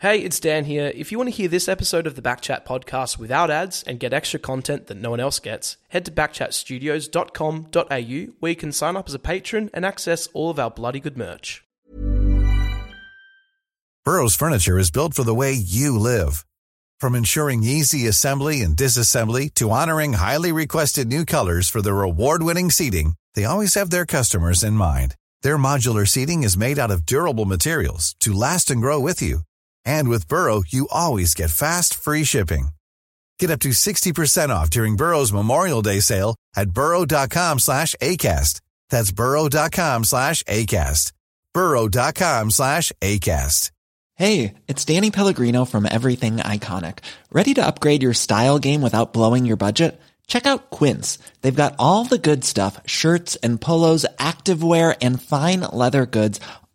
Hey, it's Dan here. If you want to hear this episode of the Backchat podcast without ads and get extra content that no one else gets, head to backchatstudios.com.au where you can sign up as a patron and access all of our bloody good merch. Burrow's furniture is built for the way you live. From ensuring easy assembly and disassembly to honoring highly requested new colors for their award-winning seating, they always have their customers in mind. Their modular seating is made out of durable materials to last and grow with you. And with Burrow, you always get fast, free shipping. Get up to 60% off during Burrow's Memorial Day sale at burrow.com slash ACAST. That's burrow.com slash ACAST. burrow.com slash ACAST. Hey, it's Danny Pellegrino from Everything Iconic. Ready to upgrade your style game without blowing your budget? Check out Quince. They've got all the good stuff, shirts and polos, activewear, and fine leather goods,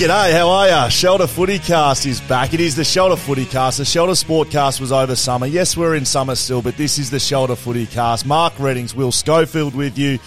G'day, how are ya? Shelter Footycast is back. It is the Shelter Footycast. The Shelter Sportcast was over summer. Yes, we're in summer still, but this is the Shelter Footycast. Mark Readings, Will Schofield with you.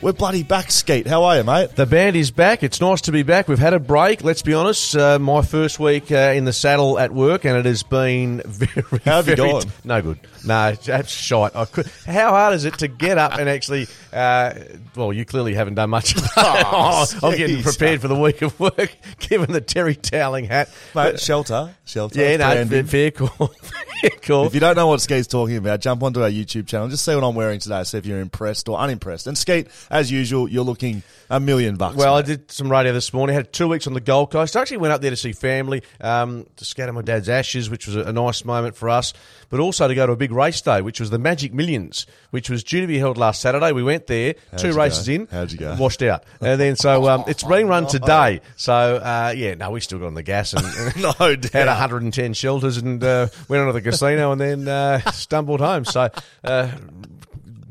We're bloody back, Skeet. How are you, mate? The band is back. It's nice to be back. We've had a break. Let's be honest. Uh, my first week uh, in the saddle at work, and it has been very. How have you very gone? t- no good. No, that's shite. I could, how hard is it to get up and actually? Uh, well, you clearly haven't done much. of that. Oh, I'm getting prepared for the week of work, given the terry toweling hat. Mate, shelter. Shelter. Yeah, no, fair, fair call. fair call. If you don't know what Skeet's talking about, jump onto our YouTube channel. Just see what I'm wearing today. See if you're impressed or unimpressed. And Skeet, as usual, you're looking a million bucks. Well, I did some radio this morning. I Had two weeks on the Gold Coast. I actually went up there to see family, um, to scatter my dad's ashes, which was a, nice moment for us, but also to go to a big race day, which was the Magic Millions, which was due to be held last Saturday. We went there, two races go? in, How'd you go? washed out, and then so um, it's being run today. So uh, yeah, no, we still got on the gas and. no Had doubt. 110 shelters and uh, went on to the casino and then uh, stumbled home. So uh,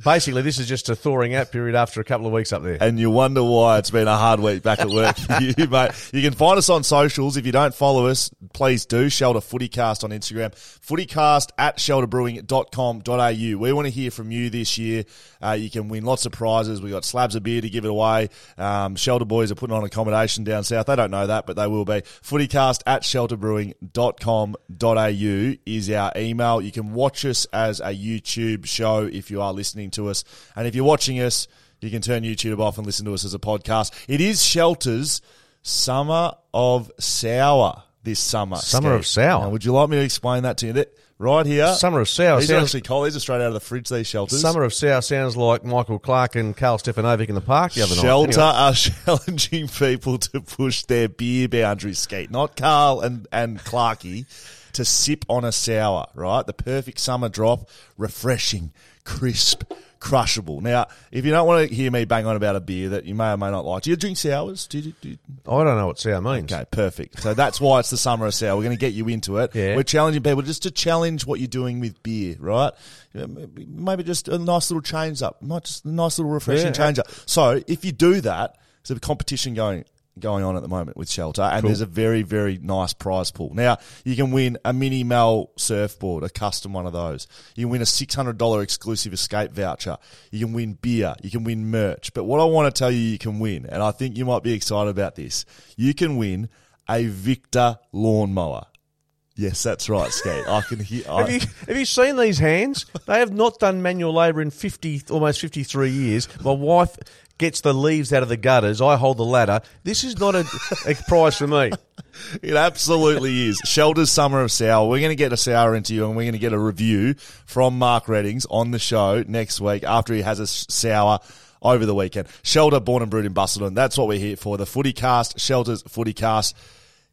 basically, this is just a thawing out period after a couple of weeks up there. and you wonder why it's been a hard week back at work for you, mate. You can find us on socials. If you don't follow us, please do. Shelter Footycast on Instagram. Footycast at shelterbrewing.com.au. We want to hear from you this year. Uh, you can win lots of prizes. we got slabs of beer to give it away. Um, Shelter Boys are putting on accommodation down south. They don't know that, but they will be. Footycast at shelterbrewing.com.au is our email. You can watch us as a YouTube show if you are listening to us. And if you're watching us, you can turn YouTube off and listen to us as a podcast. It is Shelter's Summer of Sour this summer. Summer of Sour? Now, would you like me to explain that to you? That- Right here. Summer of Sour These are actually cold. These are straight out of the fridge, these shelters. Summer of Sour sounds like Michael Clarke and Carl Stefanovic in the park the other Shelter night. Anyway. are challenging people to push their beer boundaries, skate, Not Carl and, and Clarky, to sip on a sour, right? The perfect summer drop, refreshing, crisp, crushable. Now, if you don't want to hear me bang on about a beer that you may or may not like, do you drink sours? Do you, do you- I don't know what sour means. Okay, perfect. So that's why it's the summer of sour. We're going to get you into it. Yeah. We're challenging people just to challenge what you're doing with beer, right? Maybe- just a nice little change up, not just a nice little refreshing Yeah. change up. So if you do that, there's a competition going going on at the moment with Shelter, and there's a very very nice prize pool. Now you can win a mini Mal surfboard, a custom one of those. You can win a six hundred dollar exclusive escape voucher. You can win beer. You can win merch. But what I want to tell you, you can win, and I think you might be excited about this. You can win a Victa lawnmower. Yes, that's right, Skate. I can hear. I, Have you, have you seen these hands? They have not done manual labour in 50, almost 53 years. My wife gets the leaves out of the gutters. I hold the ladder. This is not a, a prize for me. It absolutely is. Shelter's Summer of Sour. We're going to get a sour into you and we're going to get a review from Mark Readings on the show next week after he has a sour over the weekend. Shelter, born and brewed in Busselton. That's what we're here for. The footy cast, Shelter's footy cast.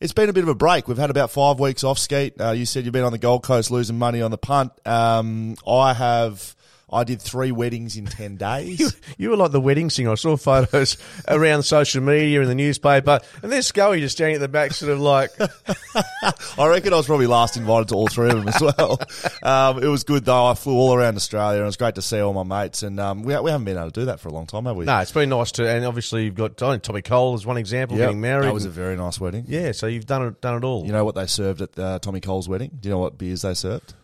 It's been a bit of a break. We've had about five weeks off, Skeet. Uh, you said you've been on the Gold Coast losing money on the punt. Um, I have. I did three weddings in ten days. You, you were like the wedding singer. I saw photos around social media and the newspaper, and there's Scully just standing at the back, sort of like, I reckon I was probably last invited to all three of them as well. Um, it was good though. I flew all around Australia, and it was great to see all my mates. And um, we, we haven't been able to do that for a long time, have we? no, it's been nice to, and obviously you've got Tommy Cole as one example, Yep. getting married. That was a very nice wedding. yeah, so you've done it, done it all. You know what they served at uh, Tommy Cole's wedding? Do you know what beers they served?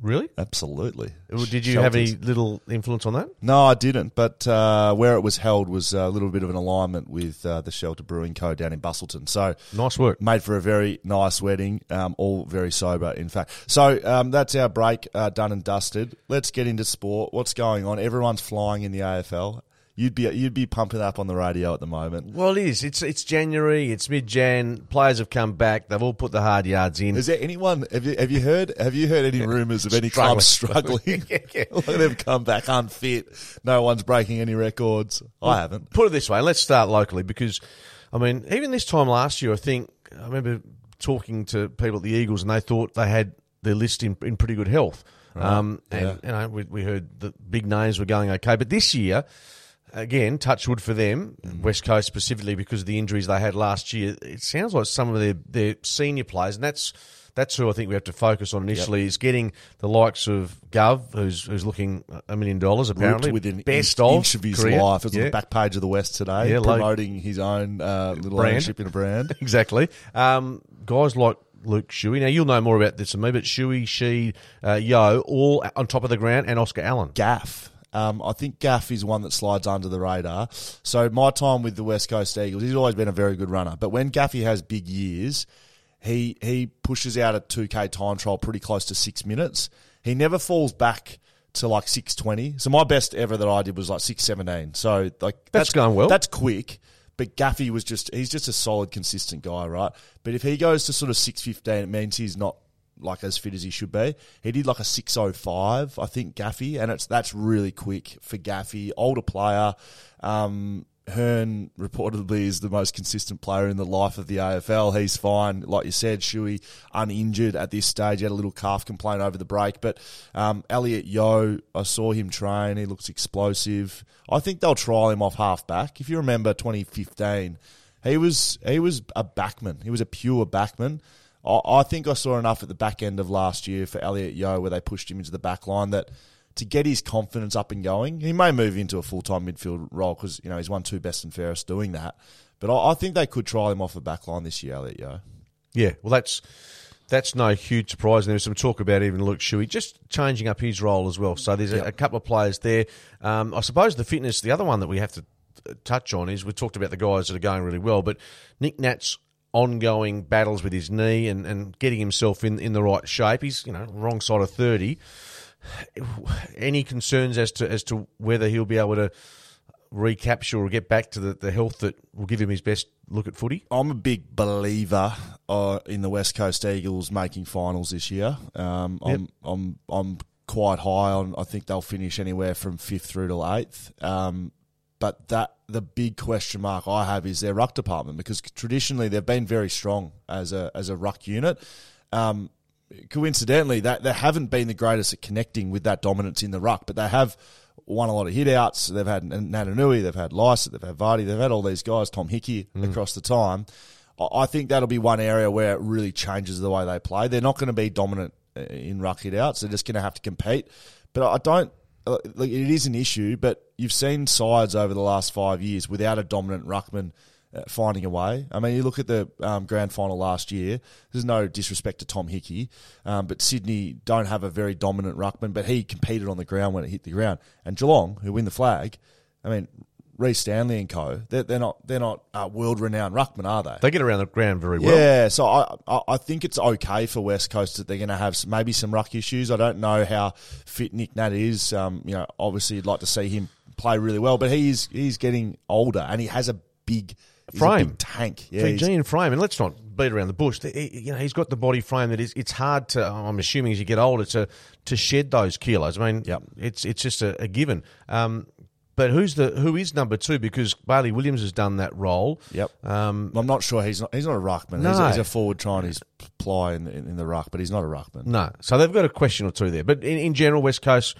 Really? Absolutely. Did you have any little influence on that? No, I didn't. But uh, where it was held was a little bit of an alignment with uh, the Shelter Brewing Co. down in Busselton. So Nice work. made for a very nice wedding, um, all very sober, in fact. So um, that's our break uh, done and dusted. Let's get into sport. What's going on? Everyone's flying in the AFL. You'd be you'd be pumping up on the radio at the moment. Well, it is. It's it's January. It's mid Jan. Players have come back. They've all put the hard yards in. Is there anyone? Have you have you heard? Have you heard any rumours of any clubs struggling? Yeah, yeah. Like they've come back unfit. No one's breaking any records. I haven't. Put it this way. Let's start locally because, I mean, even this time last year, I think I remember talking to people at the Eagles, and they thought they had their list in, in pretty good health. Um, and you know, we, we heard the big names were going okay, but this year. Again, touch wood for them, West Coast specifically because of the injuries they had last year. It sounds like some of their, their senior players, and that's that's who I think we have to focus on initially, is getting the likes of Gov, who's who's looking a million dollars apparently, Ripped within best inch, of inch of his career. life. It's on Yeah. the back page of the West today, Yeah, like- promoting his own uh, little Brand. ownership in a brand. exactly. Um, guys like Luke Shuey. Now you'll know more about this than me, but Shuey, She, uh, Yeo, all on top of the ground, and Oscar Allen. Gaff. Um, I think Gaff is one that slides under the radar. So my time with the West Coast Eagles, he's always been a very good runner. But when Gaffy has big years, he he pushes out a two k time trial pretty close to six minutes. He never falls back to like six twenty. So my best ever that I did was like six seventeen. So like That's going well. That's quick. But Gaffy was just he's just a solid, consistent guy, right? But if he goes to sort of six fifteen, it means he's not like as fit as he should be. He did like a six oh five, I think, Gaffy, and it's that's really quick for Gaffy. Older player. Um, Hurn reportedly is the most consistent player in the life of the AFL. He's fine, like you said. Shuey uninjured at this stage. He had a little calf complaint over the break, but um, Elliot Yeo, I saw him train. He looks explosive. I think they'll trial him off half back. If you remember 2015, he was he was a backman. He was a pure backman. I, I think I saw enough at the back end of last year for Elliot Yeo where they pushed him into the back line that to get his confidence up and going, he may move into a full time midfield role because you know he's won two best and fairest doing that. But I, I think they could try him off the back line this year, Elliot Yeo. Yeah, well, that's that's no huge surprise. And there was some talk about even Luke Shuey just changing up his role as well. So there's a, a couple of players there. Um, I suppose the fitness, the other one that we have to uh, touch on is we talked about the guys that are going really well, but Nick Nat's ongoing battles with his knee and, and getting himself in, in the right shape. He's you know wrong side of thirty. Any concerns as to as to whether he'll be able to recapture or get back to the, the health that will give him his best look at footy? I'm a big believer uh, in the West Coast Eagles making finals this year. Um, I'm, I'm I'm quite high on. I think they'll finish anywhere from fifth through to eighth. Um, but that the big question mark I have is their ruck department because traditionally they've been very strong as a as a ruck unit. Um, coincidentally, that they haven't been the greatest at connecting with that dominance in the ruck, but they have won a lot of hit outs. They've had Natanui, they've had Lycett, they've had Vardy, they've had all these guys, Tom Hickey across the time. I- think that'll be one area where it really changes the way they play. They're not going to be dominant uh, in ruck hit outs. They're just going to have to compete. But I don't. Like it is an issue, but you've seen sides over the last five years without a dominant ruckman uh, finding a way. I mean, you look at the um, grand final last year. There's no disrespect to Tom Hickey, um, but Sydney don't have a very dominant ruckman, but he competed on the ground when it hit the ground. And Geelong, who win the flag, I mean, Rhys Stanley and co. They're, they're not they're not uh, world renowned ruckman, are they? They get around the ground very well. Yeah, so I, I I think it's okay for West Coast that they're going to have maybe some ruck issues. I don't know how fit Nick Nat is. Um, you know, obviously you'd like to see him play really well, but he's he's getting older and he has a big he's a Frame. big tank. Yeah, he's- Fijian frame, and let's not beat around the bush. The- he- You know, he's got the body frame that is. It's hard to. I'm assuming as you get older to to shed those kilos. I mean, Yep. it's it's just a, a given. Um, But who's the who is number two? Because Bailey Williams has done that role. Yep. Um, I'm not sure he's not. He's not a ruckman. He's, No. a, he's a forward trying his ply in the, in the ruck, but he's not a ruckman. no, so they've got a question or two there. But in, in general, West Coast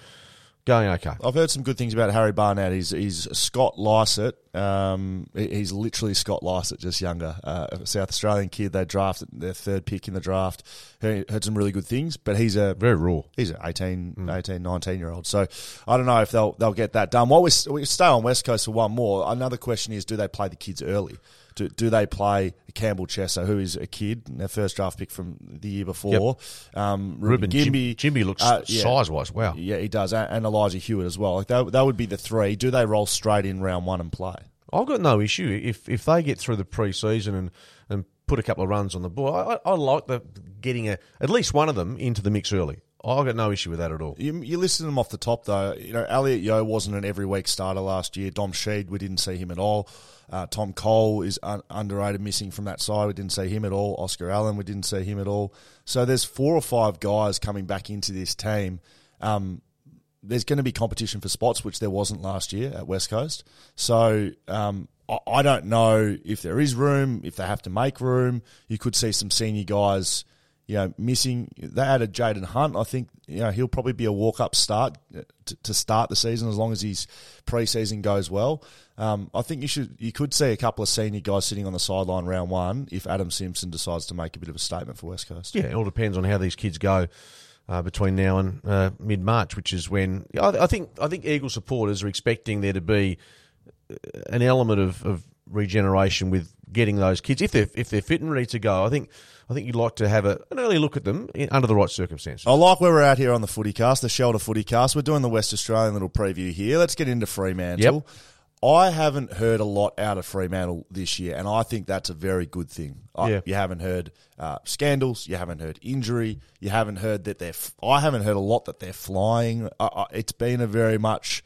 going okay. I've heard some good things about Harry Barnett. He's he's Scott Lycett. Um, he's literally Scott Lycett, just younger. Uh, a South Australian kid. They drafted their third pick in the draft. He heard some really good things, but he's a Very raw. he's an 18, 18, 19 year old. So I don't know if they'll they'll get that done. While we we stay on West Coast for one more, another question is: Do they play the kids early? Do, do they play Campbell Chesser, who is a kid, their first draft pick from the year before? Um, Reuben Ginbey, Ginbey looks uh, yeah. size wise. Wow. Yeah, he does, and and Elijah Hewitt as well. Like that, that would be the three. Do they roll straight in round one and play? I've got no issue if if they get through the pre-season and, and put a couple of runs on the board. I, I, I like the getting a, at least one of them into the mix early. I've got no issue with that at all. You, you listed them off the top though. You know, Elliot Yeo wasn't an every week starter last year. Dom Sheed, we didn't see him at all. Uh, Tom Cole is un- underrated, missing from that side. We didn't see him at all. Oscar Allen, we didn't see him at all. So there's four or five guys coming back into this team. Um, there's going to be competition for spots, which there wasn't last year at West Coast. So um, I, I don't know if there is room, if they have to make room. You could see some senior guys, you know, missing. They added Jayden Hunt. I think you know he'll probably be a walk up start uh, to, to start the season as long as his preseason goes well. Um, I think you should you could see a couple of senior guys sitting on the sideline round one if Adam Simpson decides to make a bit of a statement for West Coast. Yeah, it all depends on how these kids go uh, between now and uh, mid March, which is when I, I think I think Eagle supporters are expecting there to be uh, an element of, of regeneration with getting those kids if they're if they're fit and ready to go. I think I think you'd like to have a, an early look at them in, under the right circumstances. I like where we're at here on the footy cast, the Shelter footy cast. We're doing the West Australian little preview here. Let's get into Fremantle. I haven't heard a lot out of Fremantle this year, and I think that's a very good thing. I, Yeah. You haven't heard uh, scandals, you haven't heard injury, you haven't heard that they're. F- I haven't heard a lot that they're flying. I, I, it's been a very much.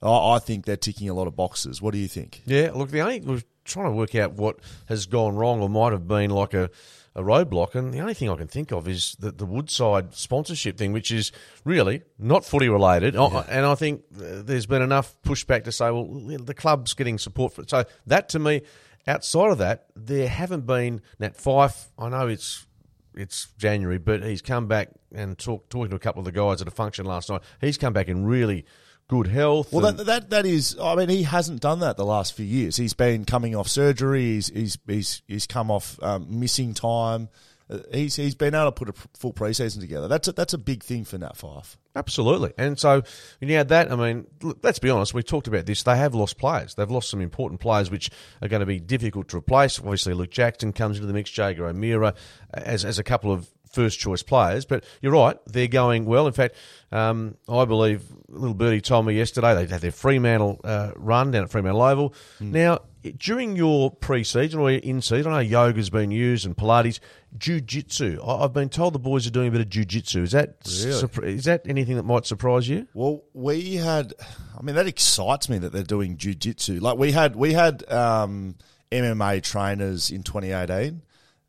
I, I think they're ticking a lot of boxes. What do you think? Yeah, look, the only we're trying to work out what has gone wrong or might have been like a, a roadblock, and the only thing I can think of is the, the Woodside sponsorship thing, which is really not footy related. I- And I think uh, there's been enough pushback to say, well, the club's getting support for it. So that to me, outside of that, there haven't been Nat Fyfe. I know it's it's January, but he's come back and talk, talking to a couple of the guys at a function last night. He's come back and really good health. Well, and- that, that that is. I mean, he hasn't done that the last few years. He's been coming off surgery. He's he's he's, he's come off um, missing time. Uh, he's he's been able to put a p- full preseason together. That's a, that's a big thing for Nat Fyfe. Absolutely. And so when you add that, I mean, look, let's be honest, we talked about this. They have lost players. They've lost some important players which are going to be difficult to replace. Obviously, Luke Jackson comes into the mix, Jaeger O'Meara as, as a couple of first choice players. But you're right, they're going well. In fact, um, I believe little Birdie told me yesterday they had their Fremantle uh, run down at Fremantle Oval. Now, during your pre-season or in season, I know yoga's been used and Pilates, jiu-jitsu. I- I've been told the boys are doing a bit of jiu-jitsu. Is that surpri- is that anything that might surprise you? Well, we had. I mean, that excites me that they're doing jiu-jitsu. Like we had we had um, MMA trainers in 2018.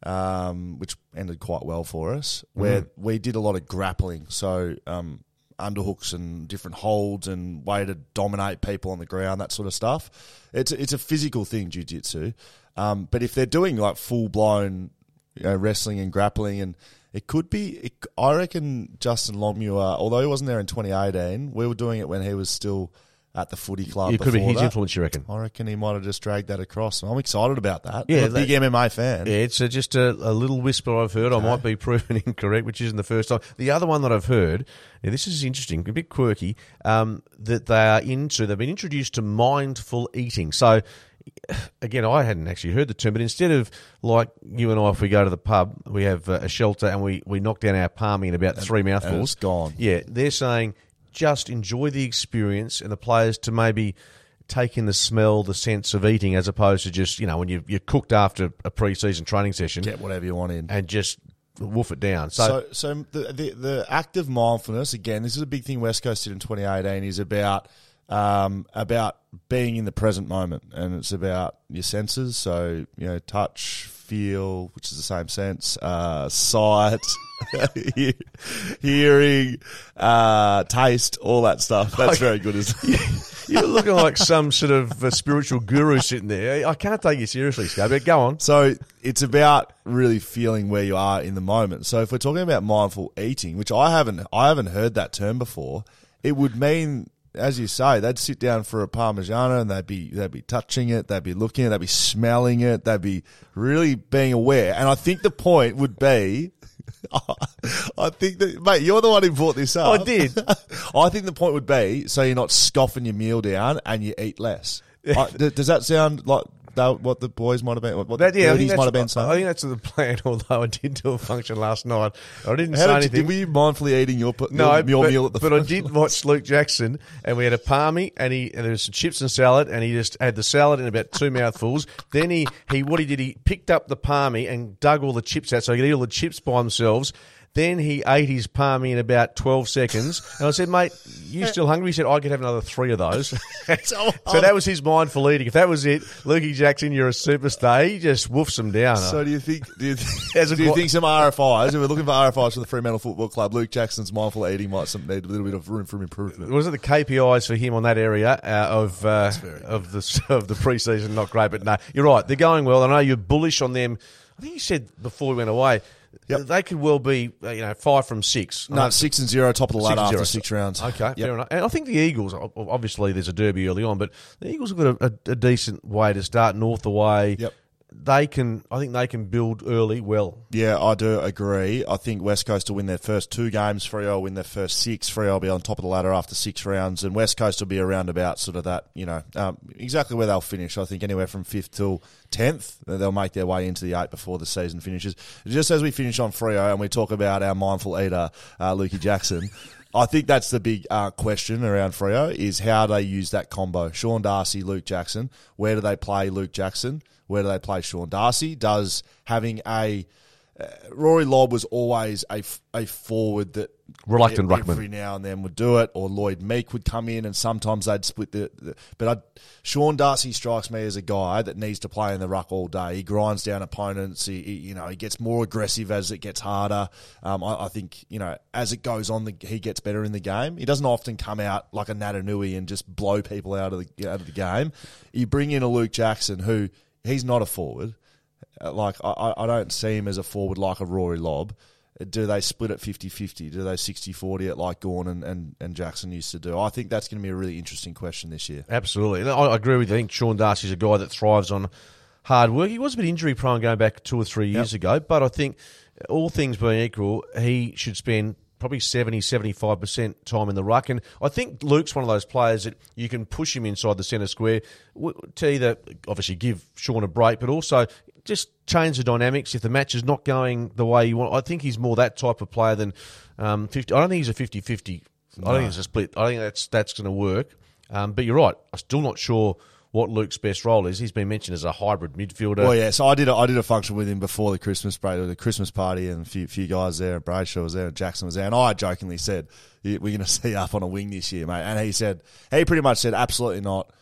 Um, which ended quite well for us, where we did a lot of grappling. So um, underhooks and different holds and way to dominate people on the ground, that sort of stuff. It's it's a physical thing, jujitsu. Um, but if they're doing like full blown you know, wrestling and grappling, and it could be, it, I reckon Justin Longmuir, although he wasn't there in 2018, we were doing it when he was still at the footy club. it could be his that. influence, you reckon? I reckon he might have just dragged that across. I'm excited about that. Yeah, I'm a that- big MMA fan. Yeah, it's uh just a, a little whisper I've heard. I might be proven incorrect, which isn't the first time. The other one that I've heard, now this is interesting, a bit quirky, um, that they are into, they've been introduced to mindful eating. So, again, I hadn't actually heard the term, but instead of like you and I, if we go to the pub, we have uh, a shelter and we, we knock down our palmy in about three mouthfuls. it's gone. Yeah, they're saying just enjoy the experience and the players to maybe take in the smell, the sense of eating, as opposed to just you know when you you're cooked after a pre-season training session Get whatever you want in. and just woof it down. So, So, so the, the the act of mindfulness again. This is a big thing West Coast did in 2018. Is about um, about being in the present moment, and it's about your senses. So you know, touch, feel, which is the same sense, uh, sight, hearing, uh, taste, all that stuff. That's very good, isn't it? You're looking like some sort of uh, spiritual guru sitting there. I can't take you seriously, Scott, but go on. So it's about really feeling where you are in the moment. So if we're talking about mindful eating, which I haven't, I haven't heard that term before, it would mean, as you say, they'd sit down for a parmigiano and they'd be, they'd be touching it, they'd be looking at it, they'd be smelling it, they'd be really being aware. And I think the point would be, I think that, mate, you're the one who brought this up. I did. I think the point would be so you're not scoffing your meal down and you eat less. I, does that sound like that, what the boys might have been? What That, the yeah, I think, birdies that's, might have been saying. I think that's the plan. Although I did do a function last night, I didn't How say did you, anything. were you mindfully eating your, No, your, your but, meal at the but I did watch Luke Jackson, and we had a palmy, and he and there was some chips and salad, and he just had the salad in about two mouthfuls. Then he, he what he did, he picked up the palmy and dug all the chips out, so he could eat all the chips by themselves. Then he ate his palmy in about twelve seconds, and I said, "Mate, you still hungry?" He said, "I could have another three of those." so, that was his mindful eating. If that was it, Lukey Jackson, you're a superstar. He just woofs them down. So do you think? Do you, a do you qu- think some RFIs? If we're looking for RFIs for the Fremantle Football Club, Luke Jackson's mindful eating might some, need a little bit of room for improvement. was it the KPIs for him on that area uh, of uh, of the of the preseason? Not great, but no, you're right. They're going well. I know you're bullish on them. I think you said before we went away, Yep. they could well be uh, you know five from six. No, six and zero, top of the ladder after zero. six rounds. Okay, Yep. fair enough. And I think the Eagles. Obviously, there's a derby early on, but the Eagles have got a, a, a decent way to start north away. Yep. They can. I think they can build early well. Yeah, I do agree. I think West Coast will win their first two games. Freo will win their first six. Freo will be on top of the ladder after six rounds, and West Coast will be around about sort of that, you know, um, exactly where they'll finish. I think anywhere from fifth till tenth, they'll make their way into the eight before the season finishes. Just as we finish on Freo and we talk about our mindful eater, uh, Lukey Jackson. I think that's the big uh, question around Freo is how they use that combo? Sean Darcy, Luke Jackson. Where do they play Luke Jackson? Where do they play Sean Darcy? Does having a uh, Rory Lobb was always a, a forward that Reluctant e- ruckman. every now and then would do it, or Lloyd Meek would come in, and sometimes they'd split the. the but I'd, Sean Darcy strikes me as a guy that needs to play in the ruck all day. He grinds down opponents. He, he- you know he gets more aggressive as it gets harder. Um, I, I think you know as it goes on, the, he gets better in the game. He doesn't often come out like a Natanui and just blow people out of the out of the game. You bring in a Luke Jackson who he's not a forward. Uh, Like I, I- don't see him as a forward like a Rory Lobb. Do they split at 50-50? Do they 60-40 at like Gawn and, and, and Jackson used to do? I think that's going to be a really interesting question this year. Absolutely. And I agree with you. I think Sean Darcy's a guy that thrives on hard work. He was a bit injury prone going back two or three years ago, but I think all things being equal, he should spend probably 70, 75% time in the ruck. And I think Luke's one of those players that you can push him inside the centre square to either obviously give Sean a break, but also just change the dynamics if the match is not going the way you want. I think he's more that type of player than um, 50. I don't think he's a 50 50. I don't think it's a split. I think that's, that's going to work. Um, but you're right. I'm still not sure what Luke's best role is. He's been mentioned as a hybrid midfielder. Well, yeah. So I did a, I did a function with him before the Christmas break, or the Christmas party, and a few, few guys there. And Brayshaw was there, and Jackson was there, and I jokingly said, "We're going to see up on a wing this year, mate." And he said, he pretty much said, "Absolutely not.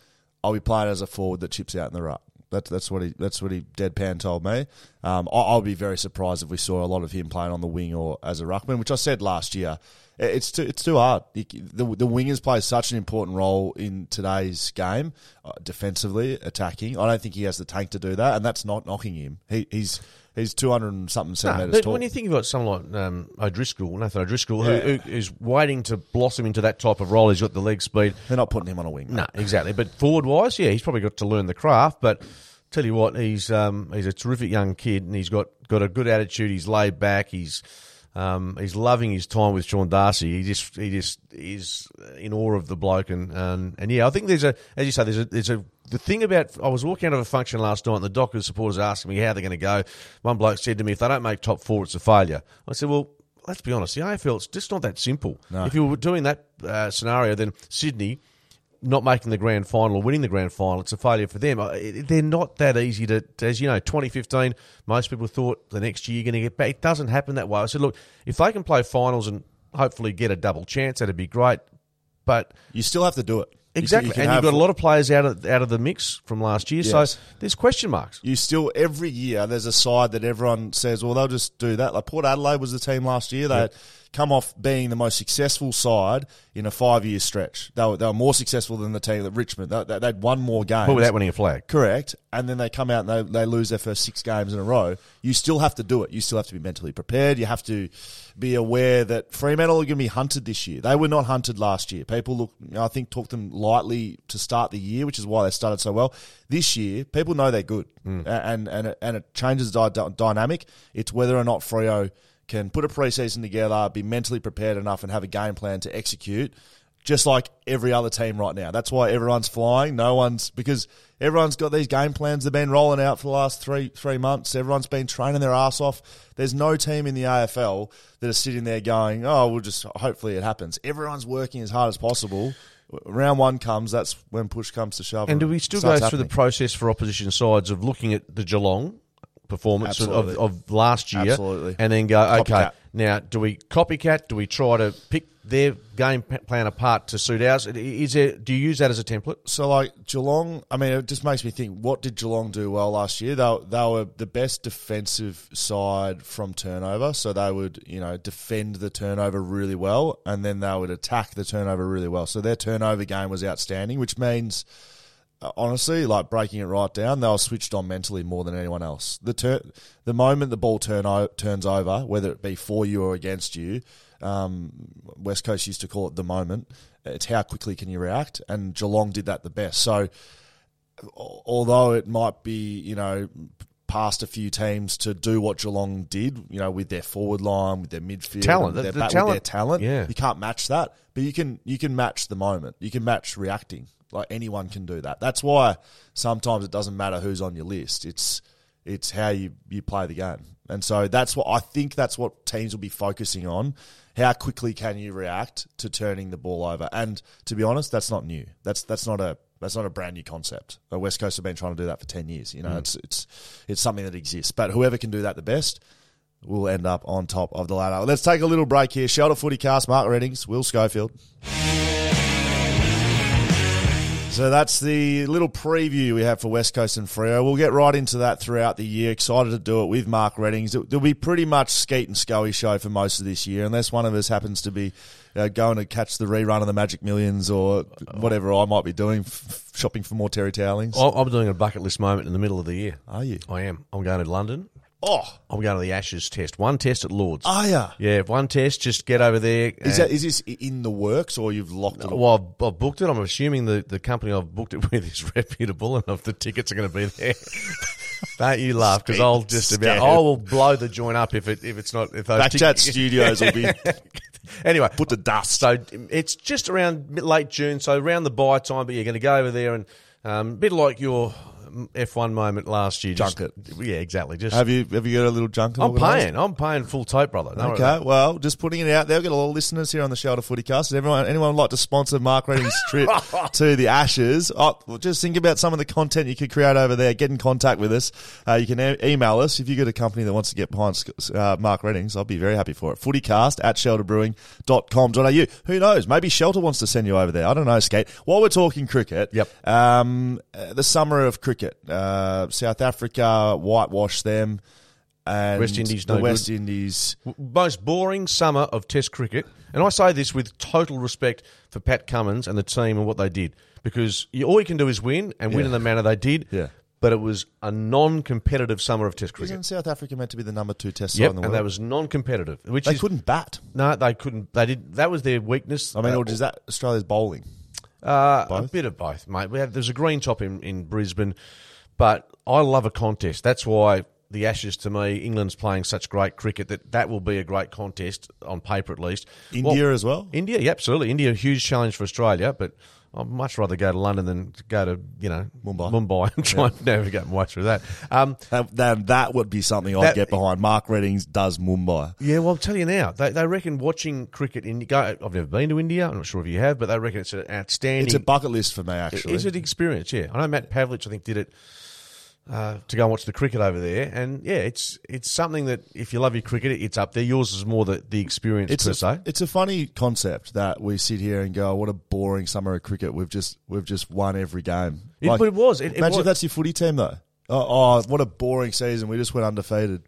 I'll be playing as a forward that chips out in the ruck." That's that's what he that's what he deadpan told me. Um, I, I'll be very surprised if we saw a lot of him playing on the wing or as a ruckman, which I said last year. It- It's too it's too hard. The the wingers play such an important role in today's game, uh, defensively, attacking. I don't think he has the tank to do that, and that's not knocking him. He, he's he's two hundred and something centimeters but tall. when you think about someone like um, O'Driscoll, Nathan O'Driscoll, Yeah. who, who is waiting to blossom into that type of role, he's got the leg speed. They're not putting him on a wing. No, exactly. But forward wise, yeah, he's probably got to learn the craft. But tell you what, he's um, he's a terrific young kid, and he's got, got a good attitude. He's laid back. He's um, he's loving his time with Sean Darcy. He just he just is in awe of the bloke, and and, and yeah, I think there's a as you say, there's a there's a the thing about I was walking out of a function last night, and the Dockers supporters asking me how they're going to go. One bloke said to me, "If they don't make top four, it's a failure." I said, "Well." Let's be honest. The AFL, it's just not that simple. If you were doing that uh, scenario, then Sydney, not making the grand final or winning the grand final, it's a failure for them. Uh, They're not that easy to, as you know, 2015, most people thought the next year you're going to get back. It doesn't happen that way. I said, look, if they can play finals and hopefully get a double chance, that'd be great. But You still have to do it. Exactly, You can and you've got a lot of players out of out of the mix from last year, Yes. so there's question marks. you still every year there's a side that everyone says, well, they'll just do that. Like Port Adelaide was the team last year. They had come off being the most successful side in a five year stretch. They were, they were more successful than the team at Richmond. They, they, they'd won more games. But without winning a flag. Correct. And then they come out and they, they lose their first six games in a row. You still have to do it. You still have to be mentally prepared. You have to be aware that Fremantle are going to be hunted this year. They were not hunted last year. People look, I think, took them lightly to start the year, which is why they started so well. This year, people know they're good, mm. A- and and it, and it changes the dynamic. It's whether or not Freo can put a preseason together, be mentally prepared enough, and have a game plan to execute just like every other team right now. That's why everyone's flying. No one's because everyone's got these game plans they've been rolling out for the last three three months. Everyone's been training their ass off. There's no team in the AFL that are sitting there going, "Oh, we'll just hopefully it happens." Everyone's working as hard as possible. Round one comes, that's when push comes to shove. And do we still go through the process for opposition sides of looking at the Geelong performance of, Absolutely. of last year, Absolutely. and then go, okay, Copycat. now do we copycat? Do we try to pick their game plan apart to suit ours? Is there? Do you use that as a template? So like Geelong, I mean, it just makes me think: what did Geelong do well last year? They they were the best defensive side from turnover, so they would you know defend the turnover really well, and then they would attack the turnover really well. So their turnover game was outstanding, which means. Honestly, like breaking it right down, they were switched on mentally more than anyone else. The tur- the moment the ball turn o- turns over, whether it be for you or against you, um, West Coast used to call it the moment. It's how quickly can you react, and Geelong did that the best. So, although it might be you know past a few teams to do what Geelong did, you know, with their forward line, with their midfield, Talent. their, The- the with talent. their talent, Yeah. you can't match that. But you can you can match the moment. You can match reacting. Like anyone can do that. That's why sometimes it doesn't matter who's on your list. It's it's how you, you play the game. And so that's what I think that's what teams will be focusing on. How quickly can you react to turning the ball over? And to be honest, that's not new. That's that's not a that's not a brand new concept. The West Coast have been trying to do that for ten years. You know, mm. it's it's it's something that exists. But whoever can do that the best will end up on top of the ladder. Let's take a little break here. Shelter Footy Cast, Mark Readings, Will Schofield. So that's the little preview we have for West Coast and Freo. We'll get right into that throughout the year. Excited to do it with Mark Readings. It- There'll be pretty much Skeet and Scully show for most of this year, unless one of us happens to be uh, going to catch the rerun of the Magic Millions or whatever I might be doing, f- shopping for more terry towelings. I- I'm doing a bucket list moment in the middle of the year. Are you? I am. I'm going to London. Oh, I'm going to the Ashes test. One test at Lords. are yeah, Yeah, one test. Just get over there. Is that is this in the works or you've locked it? Well, I've, I've booked it. I'm assuming the, the company I've booked it with is reputable and if the tickets are going to be there. Don't you laugh because I'll just about I will blow the joint up if it if it's not if those Backchat Studios will be anyway put the dust. So it's just around late June, so around the bye time. But you're going to go over there and um, a bit like your F1 moment last year. Just, Junket. yeah, exactly. Just Have you have you got a little junket? I'm organised? paying. I'm paying full tote, brother. No, Okay, well, just putting it out there. We've got a lot of listeners here on the Shelter Footy Cast. Everyone, anyone would like to sponsor Mark Reading's trip to the Ashes? Oh, well, just think about some of the content you could create over there. Get in contact with us. Uh, you can e- email us if you've got a company that wants to get behind uh, Mark Readings. I'll be very happy for it. Footycast at shelterbrewing.com.au. Who knows? Maybe Shelter wants to send you over there. I don't know, Skate. While we're talking cricket, Yep. um, uh, the summer of cricket, uh, South Africa whitewashed them. And West Indies the West good. Indies most boring summer of Test cricket, and I say this with total respect for Pat Cummins and the team and what they did, because you, all you can do is win and win Yeah. in the manner they did. Yeah. But it was a non-competitive summer of Test cricket. Isn't South Africa meant to be the number two test side in the world? and that was non-competitive, which they is couldn't bat. no, they couldn't. They did. That was their weakness. I mean, Uh, or is that Australia's bowling? Uh, a bit of both, mate. We have, there's a green top in, in Brisbane, but I love a contest. That's why the Ashes, to me, England's playing such great cricket that that will be a great contest on paper at least. India Well, as well. India, yeah, absolutely. India, a huge challenge for Australia, but I'd much rather go to London than to go to you know Mumbai. Mumbai and try and navigate my way through that. Um, That, that, that would be something I'd That- get behind. Mark Readings does Mumbai. Yeah, well, I'll tell you now. They, they reckon watching cricket in. Go, I've never been to India. I'm not sure if you have, but they reckon it's an outstanding. It's a bucket list for me, actually. It's an experience, yeah. I know Matt Pavlich, I think, did it uh, to go and watch the cricket over there. And yeah, it's it's something that if you love your cricket, it's up there. Yours is more the, the experience It's per a, se. it's a funny concept that we sit here and go, oh, "What a boring summer of cricket! We've just we've just won every game." It- but it was. It- it imagine was. if that's your footy team though. Oh, oh, what a boring season! We just went undefeated.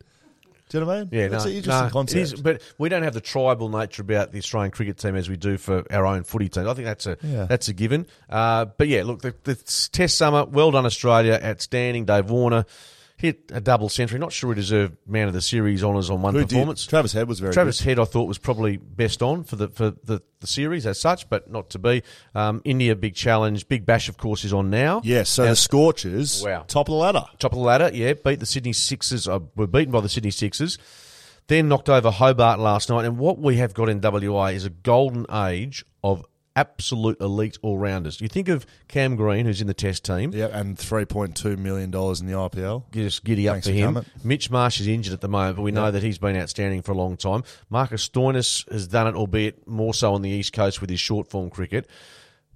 Do you know what I mean? Yeah, that's no, an interesting no, concept. It is, but we don't have the tribal nature about the Australian cricket team as we do for our own footy team. I think that's a Yeah. that's a given. Uh, but yeah, look, the, the Test summer, well done, Australia, outstanding. Dave Warner hit a double century. Not sure he deserved man of the series honours on one Who did? performance. Travis Head was very Travis good. Head, I thought, was probably best on for the for the, the series as such, but not to be. Um, India, big challenge. Big Bash, of course, is on now. Yes, so Now, the Scorchers, Wow. top of the ladder. top of the ladder, yeah, beat the Sydney Sixers. Uh, were beaten by the Sydney Sixers. Then knocked over Hobart last night. And what we have got in WA is a golden age of absolute elite all rounders. You think of Cam Green, who's in the Test team. Yeah, and three point two million dollars in the IPL. Just giddy up Thanks for for him. coming. Mitch Marsh is injured at the moment, but we know that he's been outstanding for a long time. Marcus Stoinis has done it, albeit more so on the East Coast with his short form cricket.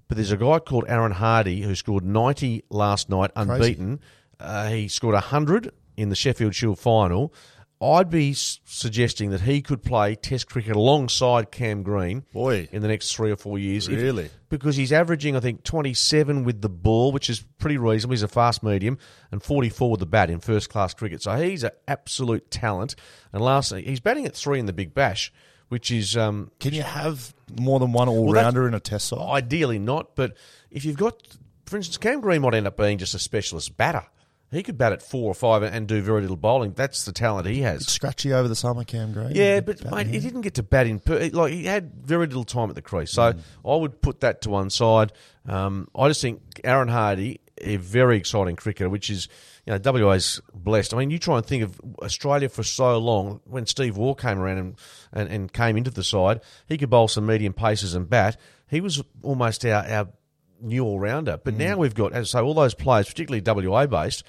But there's a guy called Aaron Hardy who scored 90 last night, unbeaten. Uh, he scored 100 in the Sheffield Shield final. I'd be suggesting that he could play Test cricket alongside Cam Green Boy. in the next three or four years. If- Really? because he's averaging, I think, 27 with the ball, which is pretty reasonable. He's a fast medium, and 44 with the bat in first class cricket. So he's an absolute talent. And lastly, he's batting at three in the Big Bash, which is um, Can you have more than one all rounder in a test side? ideally not. But if you've got, for instance, Cam Green might end up being just a specialist batter. He could bat at four or five and do very little bowling. That's the talent he has. Scratchy over the summer, Cam Green. Yeah, but mate, in he didn't get to bat in. per- Like he had very little time at the crease, so Mm. I would put that to one side. Um, I just think Aaron Hardy, a very exciting cricketer, which is you know WA's blessed. I mean, you try and think of Australia for so long. When Steve Waugh came around and, and, and came into the side, he could bowl some medium paces and bat. He was almost our, our new all rounder. But Mm. now we've got, as I say, all those players, particularly WA based.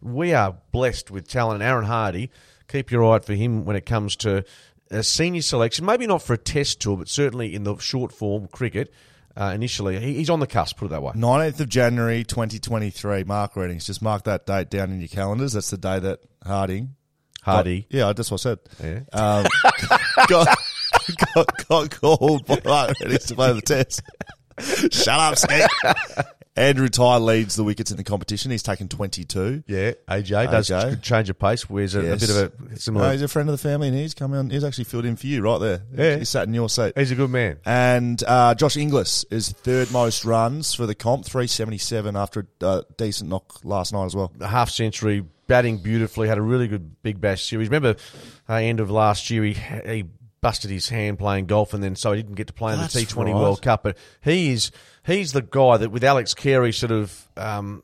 We are blessed with talent. Aaron Hardy, keep your eye out for him when it comes to a senior selection. Maybe not for a test tour, but certainly in the short form cricket. Uh, initially, he, he's on the cusp. Put it that way. 19th of January 2023, mark readings. Just mark that date down in your calendars. That's the day that Harding. Hardy. Got, yeah, that's what I said. Yeah. Um, got, got, got called by Mark Readings to play the test. Shut up, Skeet. Andrew Tye leads the wickets in the competition. He's taken 22. Yeah, AJ does AJ. change of pace. Wears a, a bit of a similar. No, he's a friend of the family, and he's come on. He's actually filled in for you right there. Yeah. He sat in your seat. he's a good man. And uh, Josh Inglis is third most runs for the comp, 377 after a uh, decent knock last night as well. a half century, batting beautifully, had a really good Big Bash series. Remember, uh, end of last year, he he busted his hand playing golf, and then so he didn't get to play in That's the T Twenty right. World Cup. But he is he's the guy that with Alex Carey sort of. Um,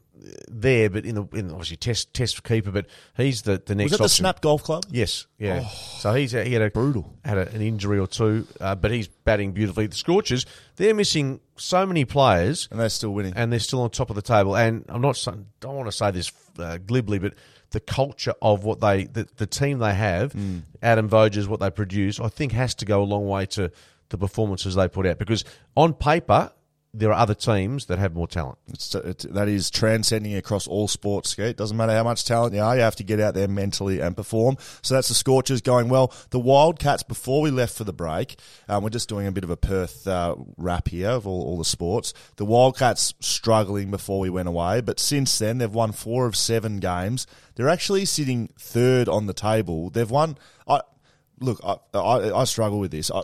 there, but in the in obviously test test keeper, but he's the the next. Was that the option. Snap Golf Club? Yes, yeah. so he's he had a Brutal. had a, an injury or two, uh, but he's batting beautifully. The Scorchers, they're missing so many players, And they're still winning. and they're still on top of the table. And I'm not saying- don't want to say this uh, glibly, but the culture of what they the, the team they have, mm. Adam Voges, what they produce, I think has to go a long way to the performances they put out. Because on paper, there are other teams that have more talent. It's, it's, that is transcending across all sports, Skate. Doesn't matter how much talent you are, you have to get out there mentally and perform. So that's the Scorchers going well. The Wildcats, before we left for the break, um, we're just doing a bit of a Perth uh, wrap here of all, all the sports. The Wildcats struggling before we went away, but since then they've won four of seven games. They're actually sitting third on the table. They've won. I, Look, I, I, I struggle with this. I,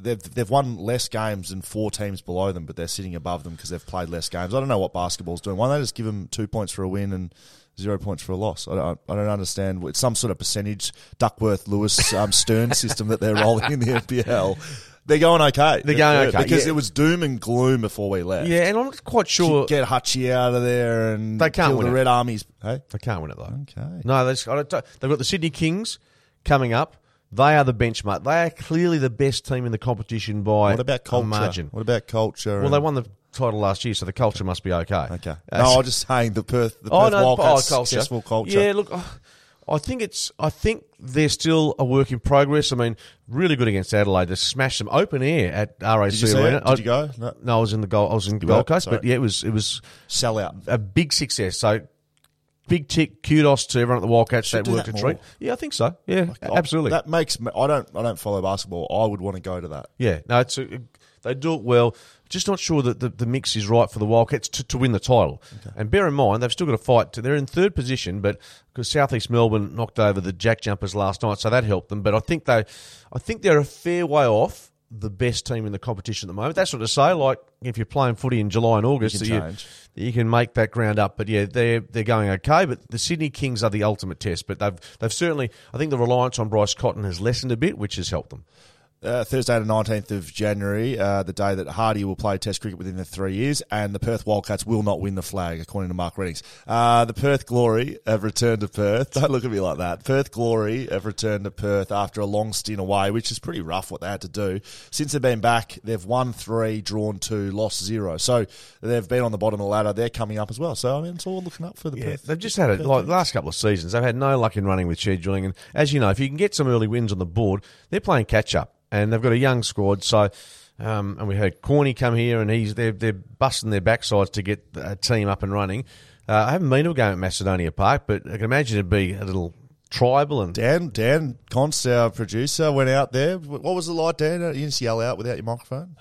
they've they've won less games than four teams below them, but they're sitting above them because they've played less games. I don't know what basketball's doing. Why don't they just give them two points for a win and zero points for a loss? I don't, I don't understand. It's some sort of percentage Duckworth Lewis um, Stern system that they're rolling in the NBL. They're going okay. They're going okay, because yeah. it was doom and gloom before we left. Yeah, and I'm not quite sure Get Hutchie out of there and They can't kill win the it. Red Armies. Hey, they can't win it though. okay. No, they've got the Sydney Kings coming up. They are the benchmark. They are clearly the best team in the competition by What about a culture? margin. What about culture? Well, they won the title last year, so the culture must be okay. Okay. Uh, no, I'm just saying the Perth, the oh Perth no, Wildcats oh, culture. successful culture. Yeah, look, oh, I think it's. I think they're still a work in progress. I mean, really good against Adelaide. They smashed them open air at RAC Did you Arena. it? Did you go? No. No, I was in the Gold. I was in You Gold? Coast, but yeah, it was it was Sell out. a big success. So big tick, kudos to everyone at the Wildcats that worked that a treat. Yeah, I think so. Yeah, I- absolutely. That makes me, I don't I don't follow basketball. I would want to go to that. Yeah, no, it's a, they do it well. Just not sure that the, the mix is right for the Wildcats to, to win the title. And bear in mind, they've still got a fight. To, they're in third position, but because Southeast Melbourne knocked over the Jack Jumpers last night, so that helped them. But I think they, I think they're a fair way off the best team in the competition at the moment. That's what I say. Like if you're playing footy in July and August, can you, you can make that ground up. But yeah, they're they're going okay. But the Sydney Kings are the ultimate test. But they've they've certainly, I think the reliance on Bryce Cotton has lessened a bit, which has helped them. Uh, Thursday, the 19th of January, uh, the day that Hardy will play Test cricket within the three years, and the Perth Wildcats will not win the flag, according to Mark Readings. Uh, the Perth Glory have returned to Perth. Don't look at me like that. Perth Glory have returned to Perth after a long stint away, which is pretty rough what they had to do. Since they've been back, they've won three, drawn two, lost zero. So they've been on the bottom of the ladder. They're coming up as well. So, I mean, it's all looking up for the Yeah, Perth. they've just had it like the last couple of seasons. They've had no luck in running with scheduling, and as you know, if you can get some early wins on the board, they're playing catch up, and they've got a young squad. So, um, and we had Corny come here, and he's they're they're busting their backsides to get a team up and running. Uh, I haven't been to a game at Macedonia Park, but I can imagine it'd be a little tribal and Dan, Dan Const, our producer, went out there. What was it like, Dan? You didn't yell out without your microphone?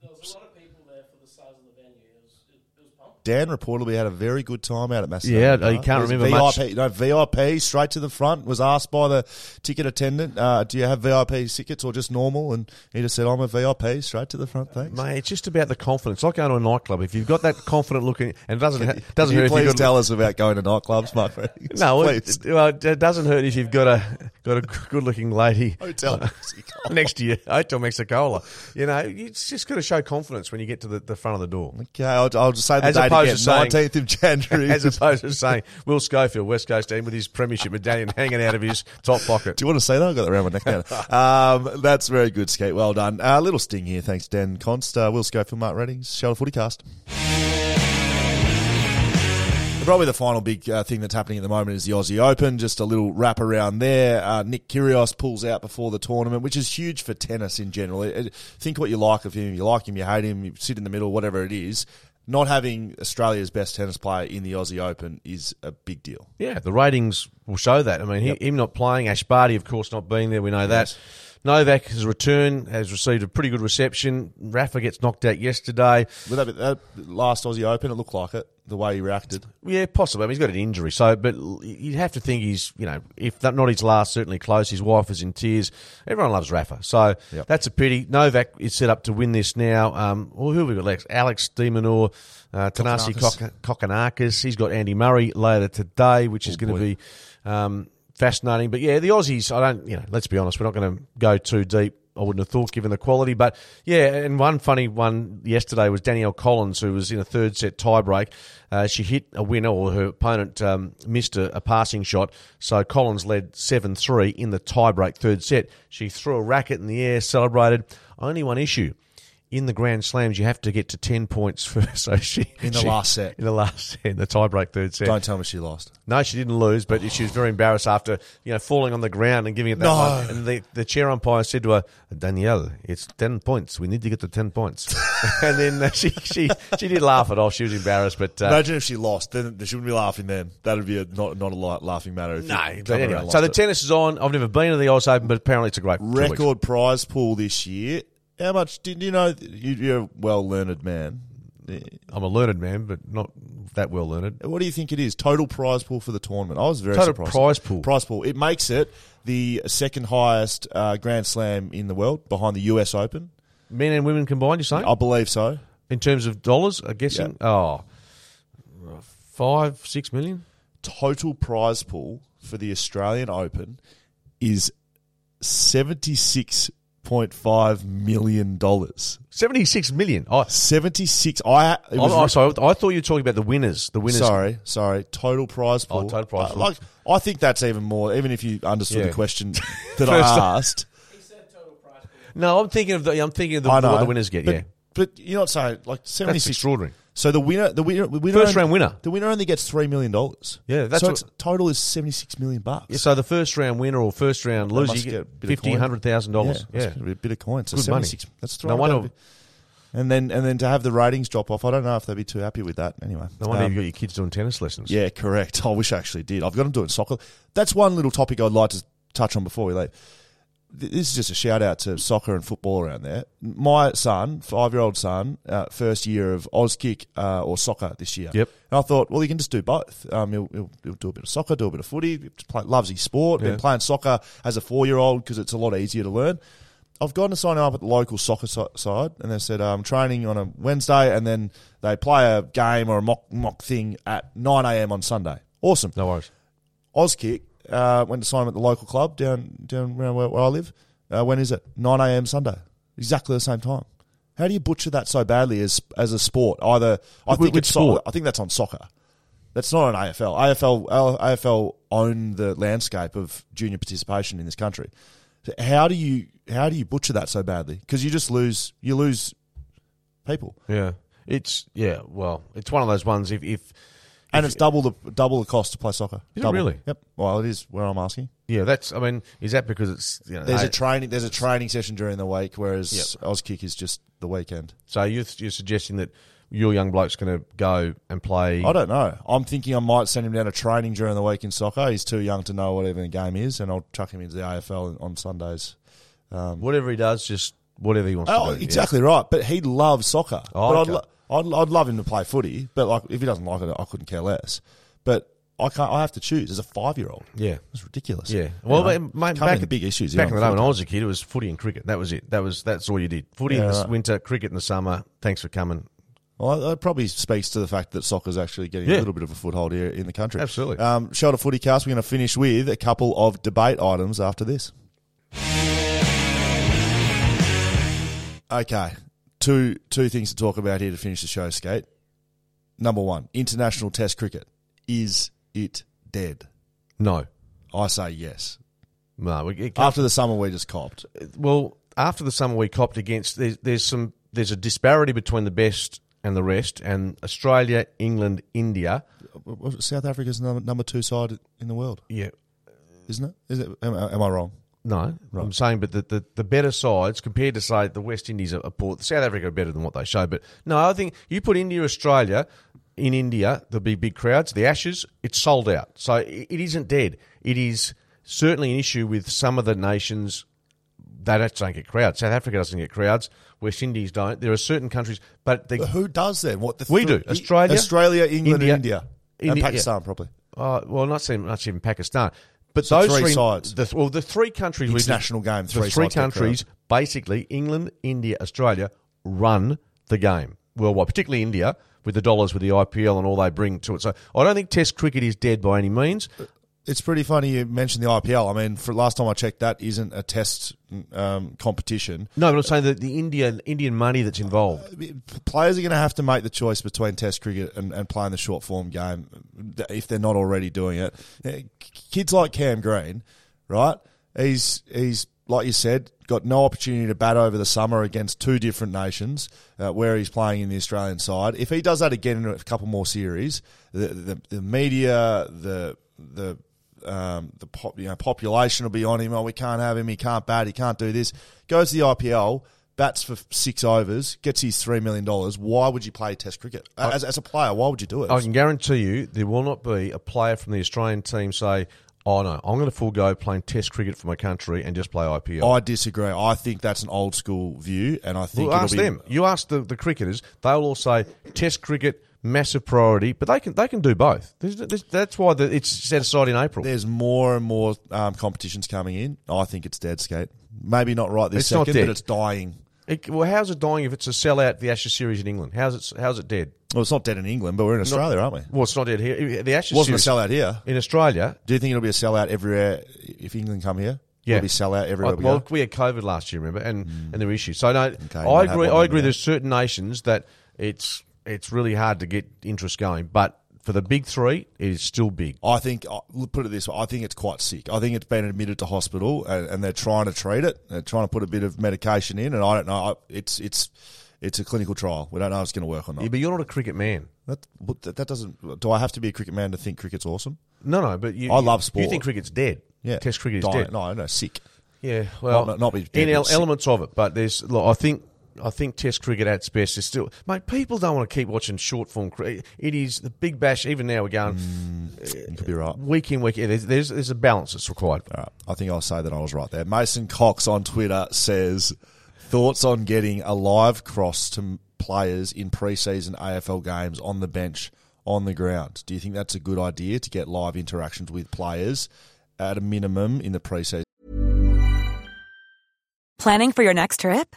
there was a lot of people there for the size of the venue. It was, it, was pumped. Dan reportedly had a very good time out at Macedonia. Yeah, you can't remember VIP, No, VIP straight to the front. Was asked by the ticket attendant, uh, "Do you have VIP tickets or just normal?" And he just said, "I'm a VIP, straight to the front, thanks." Mate, it's just about the confidence. It's like going to a nightclub. If you've got that confident looking, and it doesn't ha- doesn't you hurt if please tell us about going to nightclubs, Mark? Readings? No, please. it, well, it doesn't hurt if you've got a got a good looking lady Hotel next to you, Hotel Mexicola. You know, it's just got to show confidence when you get to the, the front of the door. Okay, I'll, I'll just say the As date opposed to saying- nineteenth of January. As opposed to saying Will Schofield, West Coast team, with his premiership medallion hanging out of his top pocket. Do you want to say that? I've got that around my neck now. um, that's very good, Skate. Well done. A uh, little sting here. Thanks, Dan Const. Uh, Will Schofield, Mark Readings, Shelter Footy Cast. Probably the final big uh, thing that's happening at the moment is the Aussie Open. Just a little wrap around there. Uh, Nick Kyrgios pulls out before the tournament, which is huge for tennis in general. It- it- think what you like of him. You like him, you hate him, you sit in the middle, whatever it is. Not having Australia's best tennis player in the Aussie Open is a big deal. Yeah, the ratings will show that. I mean, he, him not playing, Ash Barty, of course, not being there. We know that. Novak has returned, has received a pretty good reception. Rafa gets knocked out yesterday. With that, that last Aussie Open, it looked like it, the way he reacted. Yeah, possibly. I mean, he's got an injury, so but you'd have to think he's, you know, if that not his last, certainly close. His wife is in tears. Everyone loves Rafa, so Yep. that's a pity. Novak is set up to win this now. Um, well, who have we got? Alex, Alex de Minaur, uh, Thanasi Kokkinakis. He's got Andy Murray later today, which is Oh, going to be um, fascinating. But yeah, the Aussies. I don't, you know, let's be honest, we're not going to go too deep. I wouldn't have thought, given the quality. But yeah, and one funny one yesterday was Danielle Collins, who was in a third set tiebreak. Uh, she hit a winner, or her opponent um, missed a, a passing shot. So Collins led 7 3 in the tiebreak third set. She threw a racket in the air, celebrated. Only one issue. In the Grand Slams, you have to get to 10 points first. So she. In the she- last set. In the last set, in the tiebreak third set. Don't tell me she lost. No, she didn't lose, but she was very embarrassed after you know falling on the ground and giving it that No. one. And the, the chair umpire said to her, "Danielle, it's ten points. We need to get to ten points." and then uh, she she she did laugh it off. She was embarrassed, but uh, Imagine if she lost, then she wouldn't be laughing then. That would be a, not not a light laughing matter. If no. Anyway, so the it. tennis is on. I've never been to the Oz Open, but apparently it's a great record prize pool this year. How much did you know? You, you're a well learned man. I'm a learned man, but not that well learned. What do you think it is? Total prize pool for the tournament. I was very Total surprised. prize pool. Prize pool. It makes it the second highest uh, Grand Slam in the world, behind the U.S. Open. Men and women combined, you saying? I believe so. In terms of dollars, I'm guessing. Oh, five, six million. Total prize pool for the Australian Open is seventy six point five million dollars. Seventy-six million. Oh, Seventy six. I. It I'm, was I'm sorry. I thought you were talking about the winners. The winners. Sorry, sorry. Total prize pool. Oh, total prize Uh, pool. like, I think that's even more. Even if you understood Yeah. the question that First- I asked, No, I'm thinking of the. I'm thinking of the, I know what the winners get. But, yeah, but you're not saying like seventy that's six. extraordinary. So the winner, the winner, the winner First only- round winner. The winner only gets three million dollars. Yeah, that's so what- it's, total is seventy six million bucks. Yeah, so the first round winner or first round loser, you get get a bit of fifty, hundred thousand dollars. Yeah, that's a bit of coin. So Good money. That's three. No wonder- And then and then to have the ratings drop off, I don't know if they'd be too happy with that. Anyway, No wonder Um, you've got your kids doing tennis lessons. yeah, correct. I wish I actually did. I've got them doing soccer. That's one little topic I'd like to touch on before we leave. Th- This is just a shout out to soccer and football around there. My son, five year old son, uh, first year of Auskick uh, or soccer this year. Yep. And I thought, well, you can just do both. Um, he'll, he'll, he'll do a bit of soccer, do a bit of footy. Play, loves his sport. Yeah. Been playing soccer as a four year old because it's a lot easier to learn. I've gone to sign him up at the local soccer si- side, and they said um, training on a Wednesday, and then they play a game or a mock mock thing at nine a.m. on Sunday. Awesome. No worries. Auskick uh, went to sign him at the local club down down around where, where I live. Uh, when is it? Nine a.m. Sunday. Exactly the same time. How do you butcher that so badly as as a sport? Either I think which it's so- sport? I think that's on soccer. That's not on AFL. AFL AFL own the landscape of junior participation in this country. So How do you how do you butcher that so badly? Because you just lose you lose people, Yeah. It's yeah. Well, it's one of those ones. If, if and it's double the double the cost to play soccer. Is it double. really? Yep. Well, it is where I'm asking. yeah, that's. I mean, is that because it's you know? There's a training. There's a training session during the week, whereas. Auskick is just the weekend. so you're, you're suggesting that your young bloke's going to go and play? I don't know. I'm thinking I might send him down to training during the week in soccer. He's too young to know what even the game is, and I'll chuck him into the AFL on Sundays. Um, whatever he does, just whatever he wants Oh, to do. yeah. exactly right. But he loves soccer. Oh, but okay. I'd, lo- I'd, I'd love him to play footy. But like, if he doesn't like it, I couldn't care less. But I can't. I have to choose as a five year old. Yeah. It's ridiculous. Yeah. Well, You know, mate, back to big issues. Back yeah, in the day when I was a kid, it was footy and cricket. That was it. That was that's all you did. Footy in the right. winter, cricket in the summer. Thanks for coming. Well, that probably speaks to the fact that soccer's actually getting Yeah. a little bit of a foothold here in the country. Absolutely. Um, Shelter Footy Cast, we're going to finish with a couple of debate items after this. Okay, two two things to talk about here to finish the show, Skate. Number one, international Test cricket. Is it dead? No, I say yes. no. After the summer we just copped. well, after the summer we copped against, there's, there's some there's a disparity between the best and the rest, and Australia, England, India. South Africa's number, number two side in the world, Yeah, isn't it? Is it? Am, am I wrong? No, I'm saying, but the, the, the better sides compared to say the West Indies are, poor. South Africa are better than what they show, but no, I think you put India, Australia. In India, there'll be big crowds. The Ashes, it's sold out, so it, it isn't dead. It is certainly an issue with some of the nations they don't, get crowds. South Africa doesn't get crowds. West Indies don't. There are certain countries, but they, Who does then? What the We do. Australia, Australia, England, India- and India, and India- Pakistan, probably. uh, well, not even, not even Pakistan, but So those three three sides. The, well, the three countries, we- International game, the three three sides get countries, basically England, India, Australia, run the game worldwide, particularly India with the dollars, with the IPL and all they bring to it. So I don't think Test cricket is dead by any means. It's pretty funny you mentioned the IPL. I mean, for last time I checked, that isn't a test um, competition. No, but I'm saying that the Indian Indian money that's involved. Players are going to have to make the choice between Test cricket and, and playing the short form game if they're not already doing it. Eh, Kids like Cam Green, right? He's he's like you said, got no opportunity to bat over the summer against two different nations uh, where he's playing in the Australian side. If he does that again in a couple more series, the the, the media, the the um, the pop, you know, population will be on him. Oh, we can't have him. He can't bat. He can't do this. Goes to the IPL, bats for six overs, gets his three million dollars. Why would you play Test cricket as, as a player? Why would you do it? I can guarantee you there will not be a player from the Australian team say, "Oh no, I'm going to forego playing Test cricket for my country and just play IPL." I disagree. I think that's an old school view, and I think Well, ask be, them. You ask the, the cricketers; they'll all say Test cricket massive priority, but they can they can do both. There's, there's, that's why the, it's set aside in April. There's more and more um, competitions coming in. I think it's dead skate. Maybe not right this It's not second, but it's dying. It- well, how's it dying if it's a sellout the Ashes series in England? How's it how's it dead? Well, it's not dead in England, but we're in Australia, aren't we? Well, it's not dead here. The Ashes wasn't a series sellout here. in Australia. Do you think it'll be a sellout everywhere if England come here? Yeah. It'll be sellout everywhere I- we well, go. we had COVID last year, remember, and and there were issues. So no, I agree. I agree. There's certain nations that it's it's really hard to get interest going, but for the big three, it is still big. I think, uh, put it this way, I think it's quite sick. I think it's been admitted to hospital and, and they're trying to treat it. They're trying to put a bit of medication in, and I don't know. It's it's it's a clinical trial. We don't know if it's going to work or not. Yeah, but you're not a cricket man. That, that, that doesn't. Do I have to be a cricket man to think cricket's awesome? No, no, but you. I love sport. You think cricket's dead? Yeah, Test cricket is Dying. dead. No, no, sick. Yeah, well, Not- not be dead, in but el- sick. elements of it, but there's. Look, I think I think Test cricket at its best is still, mate. People don't want to keep watching short form cricket. It is the Big Bash. Even now, we're going mm, You could be uh, right. week in, week in. There's, there's, there's a balance that's required. All right. I think I'll say that I was right there. Mason Cox on Twitter says thoughts on getting a live cross to players in preseason AFL games on the bench on the ground. Do you think that's a good idea to get live interactions with players at a minimum in the preseason? Planning for your next trip?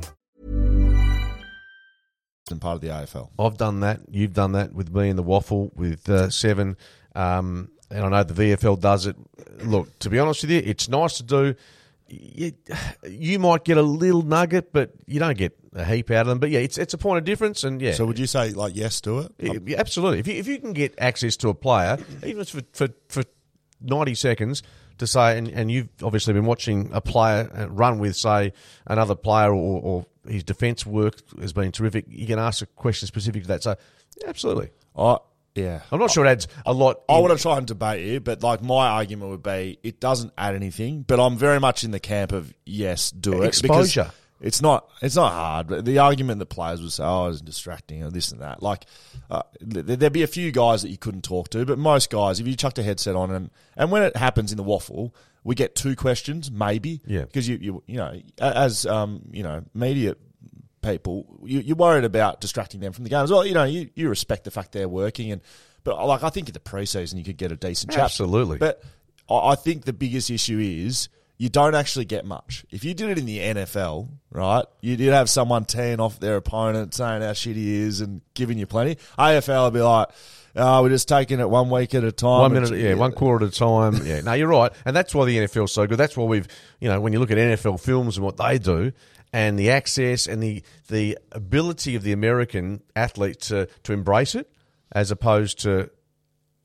And part of the AFL. I've done that. You've done that with me in the waffle with uh, seven, um, and I know the VFL does it. Look, to be honest with you, it's nice to do. You, you might get a little nugget, but you don't get a heap out of them. But yeah, it's it's a point of difference, and yeah, So would you say like yes to it? Yeah, absolutely. If you, if you can get access to a player, even if for, for, for 90 seconds, to say, and, and you've obviously been watching a player uh, run with, say, another player or, or his defence work has been terrific, you can ask a question specific to that. So, absolutely. I yeah. I'm not sure it adds a lot. I in- want to try and debate you, but like my argument would be it doesn't add anything. But I'm very much in the camp of yes, do it. Exposure. It's not. It's not hard. But the argument that players would say, "Oh, it's distracting," or this and that. Like, uh, there'd be a few guys that you couldn't talk to, but most guys, if you chucked a headset on and and when it happens in the waffle, we get two questions, maybe. Yeah. Because you you you know as um you know media people, you, you're worried about distracting them from the game as well. You know, you, you respect the fact they're working, and but like I think in the preseason you could get a decent chat. Absolutely. But I I think the biggest issue is you don't actually get much. If you did it in the NFL, right, you'd you'd have someone teeing off their opponent, saying how shit he is, and giving you plenty. AFL would be like, oh, we're just taking it one week at a time. One minute, yeah, one quarter at a time. Yeah, no, you're right, and that's why the NFL's so good. That's why we've, you know, when you look at NFL films and what they do, and the access and the the ability of the American athlete to to embrace it, as opposed to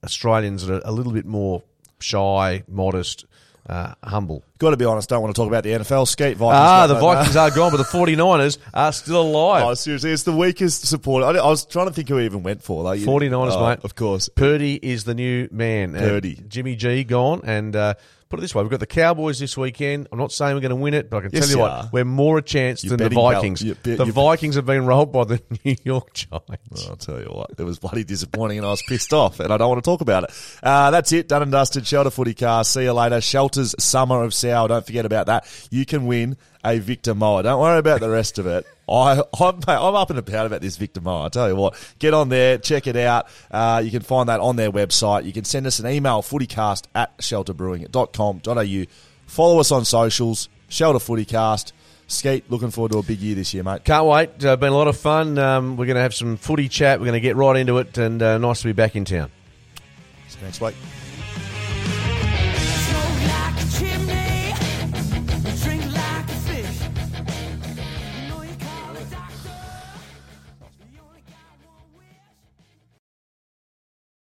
Australians that are a little bit more shy, modest, uh, humble. Got to be honest, don't want to talk about the NFL. Skate Vikings. Ah, the no, no. Vikings are gone, but the 49ers are still alive. Oh, seriously, it's the weakest support. I, I was trying to think who we even went for. Like, you- 49ers, oh, mate. Of course. Purdy is the new man. Uh, Purdy. Jimmy G gone. And uh, put it this way we've got the Cowboys this weekend. I'm not saying we're going to win it, but I can Yes, tell you you what, are. we're more a chance You're than the Vikings. you bet- the Vikings have been rolled by the New York Giants. I'll tell you what, it was bloody disappointing and I was pissed off and I don't want to talk about it. Uh, that's it, done and dusted. Shelter Footy Car. See you later. Shelter's Summer of Sour. Don't forget about that. You can win a Victa Mower. Don't worry about the rest of it. I, I'm, I'm up and about about this Victa Mower. I tell you what, get on there, check it out. Uh, you can find that on their website. You can send us an email, footycast at shelterbrewing.com.au. Follow us on socials, Shelter Footycast. Skeet, looking forward to a big year this year, mate. Can't wait. Uh, been a lot of fun. Um, we're going to have some footy chat. We're going to get right into it, and uh, nice to be back in town. See you next week.